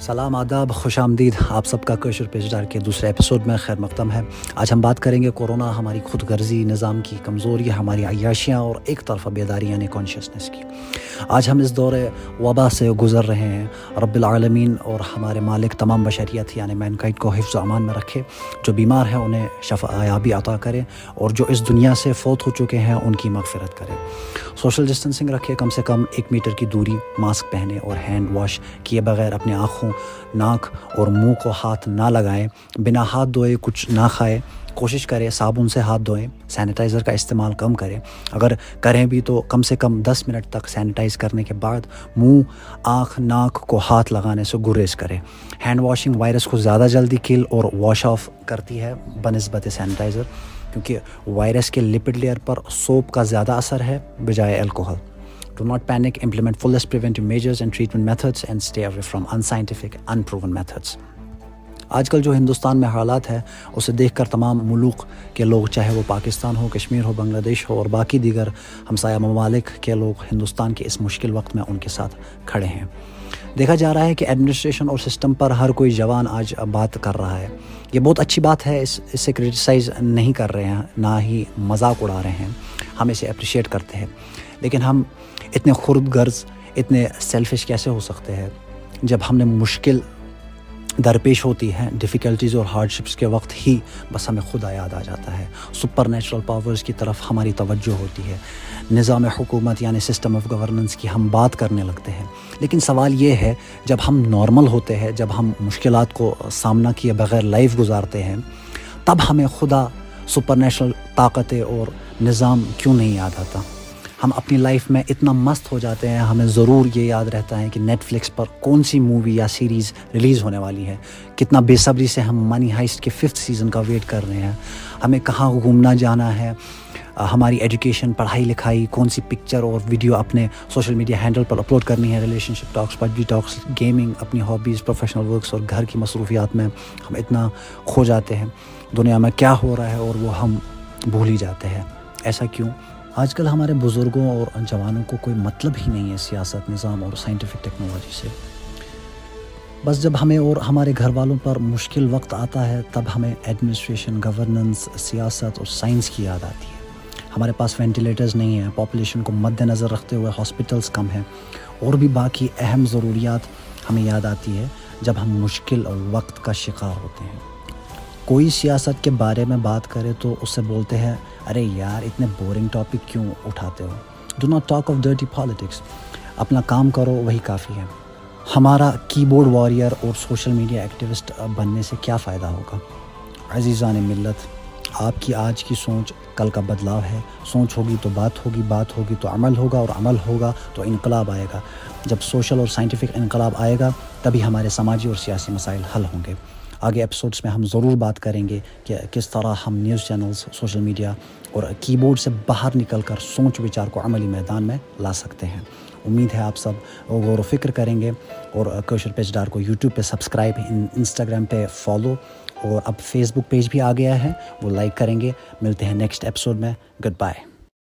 سلام، آداب، خوش آمدید۔ آپ سب کا کوشر پیجدار کے دوسرے ایپیسوڈ میں خیر مقدم ہے۔ آج ہم بات کریں گے کورونا ہماری خود غرضی نظام کی کمزوری، ہماری عیاشیاں اور ایک طرف بیداری یعنی کانشیسنس کی۔ آج ہم اس دور وبا سے گزر رہے ہیں۔ رب العالمین اور ہمارے مالک تمام بشریت یعنی مین کائٹ کو حفظ و امان میں رکھے۔ جو بیمار ہیں انہیں شفایابی عطا کرے اور جو اس دنیا سے فوت ہو چکے ہیں ان کی مغفرت کرے۔ سوشل ڈسٹنسنگ رکھے، کم سے کم ایک میٹر کی دوری، ماسک پہنے اور ہینڈ واش کیے بغیر اپنے آنکھوں ناک اور منہ کو ہاتھ نہ لگائیں، بنا ہاتھ دھوئے کچھ نہ کھائے، کوشش کرے صابن سے ہاتھ دھوئیں سینیٹائزر کا استعمال کم کریں۔ اگر کریں بھی تو کم سے کم دس منٹ تک سینیٹائز کرنے کے بعد منہ، آنکھ، ناک کو ہاتھ لگانے سے گریز کرے ہینڈ واشنگ وائرس کو زیادہ جلدی کل اور واش آف کرتی ہے بنسبت سینیٹائزر کیونکہ وائرس کے لپڈ لیئر پر سوپ کا زیادہ اثر ہے بجائے alcohol do not panic implement first preventive measures and treatment methods and stay away from unscientific unproven آج کل جو ہندوستان میں حالات ہے اسے دیکھ کر تمام ملوک کے لوگ، چاہے وہ پاکستان ہو، کشمیر ہو، بنگلہ دیش ہو اور باقی دیگر ہمسایہ ممالک کے لوگ ہندوستان کے اس مشکل وقت میں ان کے ساتھ کھڑے ہیں۔ دیکھا جا رہا ہے کہ ایڈمنسٹریشن اور سسٹم پر ہر کوئی جوان آج بات کر رہا ہے۔ یہ بہت اچھی بات ہے، اس اس سے کرٹیسائز نہیں کر رہے ہیں، نہ ہی مذاق اڑا رہے ہیں۔ ہم اسے اپریشیٹ کرتے ہیں۔ لیکن ہم اتنے خرد غرض، اتنے سیلفش کیسے ہو سکتے ہیں؟ جب ہم نے مشکل درپیش ہوتی ہے ڈیفیکلٹیز اور ہارڈ شپس کے وقت ہی بس ہمیں خدا یاد آ جاتا ہے۔ سپر نیچرل پاورز کی طرف ہماری توجہ ہوتی ہے۔ نظام حکومت یعنی سسٹم آف گورننس کی ہم بات کرنے لگتے ہیں۔ لیکن سوال یہ ہے، جب ہم نارمل ہوتے ہیں، جب ہم مشکلات کو سامنا کیے بغیر لائف گزارتے ہیں، تب ہمیں خدا سپر نیچرل طاقتیں اور نظام کیوں نہیں یاد آتا؟ ہم اپنی لائف میں اتنا مست ہو جاتے ہیں، ہمیں ضرور یہ یاد رہتا ہے کہ نیٹ فلکس پر کون سی مووی یا سیریز ریلیز ہونے والی ہے۔ کتنا بے صبری سے ہم منی ہائسٹ کے ففتھ سیزن کا ویٹ کر رہے ہیں۔ ہمیں کہاں گھومنا جانا ہے؟ ہماری ایجوکیشن پڑھائی لکھائی، کون سی پکچر اور ویڈیو اپنے سوشل میڈیا ہینڈل پر اپلوڈ کرنی ہے؟ ریلیشن شپ ٹاکس پجی ٹاکس گیمنگ اپنی ہابیز پروفیشنل ورکس اور گھر کی مصروفیات میں ہم اتنا کھو جاتے ہیں۔ دنیا میں کیا ہو رہا ہے اور وہ ہم بھول ہی جاتے ہیں۔ ایسا کیوں؟ آج کل ہمارے بزرگوں اور جوانوں کو کوئی مطلب ہی نہیں ہے سیاست، نظام اور سائنٹیفک ٹیکنالوجی سے۔ بس جب ہمیں اور ہمارے گھر والوں پر مشکل وقت آتا ہے، تب ہمیں ایڈمنسٹریشن گورننس سیاست اور سائنس کی یاد آتی ہے۔ ہمارے پاس وینٹیلیٹرز نہیں ہیں پاپولیشن کو مد نظر رکھتے ہوئے ہاسپٹلس کم ہیں۔ اور بھی باقی اہم ضروریات ہمیں یاد آتی ہے جب ہم مشکل وقت کا شکار ہوتے ہیں۔ کوئی سیاست کے بارے میں بات کرے تو اس سے بولتے ہیں، ارے یار، اتنے بورنگ ٹاپک کیوں اٹھاتے ہو؟ Do not talk of dirty politics اپنا کام کرو، وہی کافی ہے۔ ہمارا کی بورڈ وارئر اور سوشل میڈیا ایکٹیوسٹ بننے سے کیا فائدہ ہوگا؟ عزیزان ملت، آپ کی آج کی سوچ کل کا بدلاؤ ہے۔ سوچ ہوگی تو بات ہوگی بات ہوگی تو عمل ہوگا اور عمل ہوگا تو انقلاب آئے گا۔ جب سوشل اور سائنٹیفک انقلاب آئے گا، تبھی ہمارے سماجی اور سیاسی مسائل حل ہوں گے۔ آگے ایپیسوڈس میں ہم ضرور بات کریں گے کہ کس طرح ہم نیوز چینلز سوشل میڈیا اور کی بورڈ سے باہر نکل کر سوچ وچار کو عملی میدان میں لا سکتے ہیں۔ امید ہے آپ سب غور و فکر کریں گے اور کوشر پیج ڈار کو یوٹیوب پہ سبسکرائب، انسٹاگرام پہ فالو اور اب فیس بک پیج بھی آ گیا ہے، وہ لائک کریں گے۔ ملتے ہیں نیکسٹ ایپیسوڈ میں۔ Good bye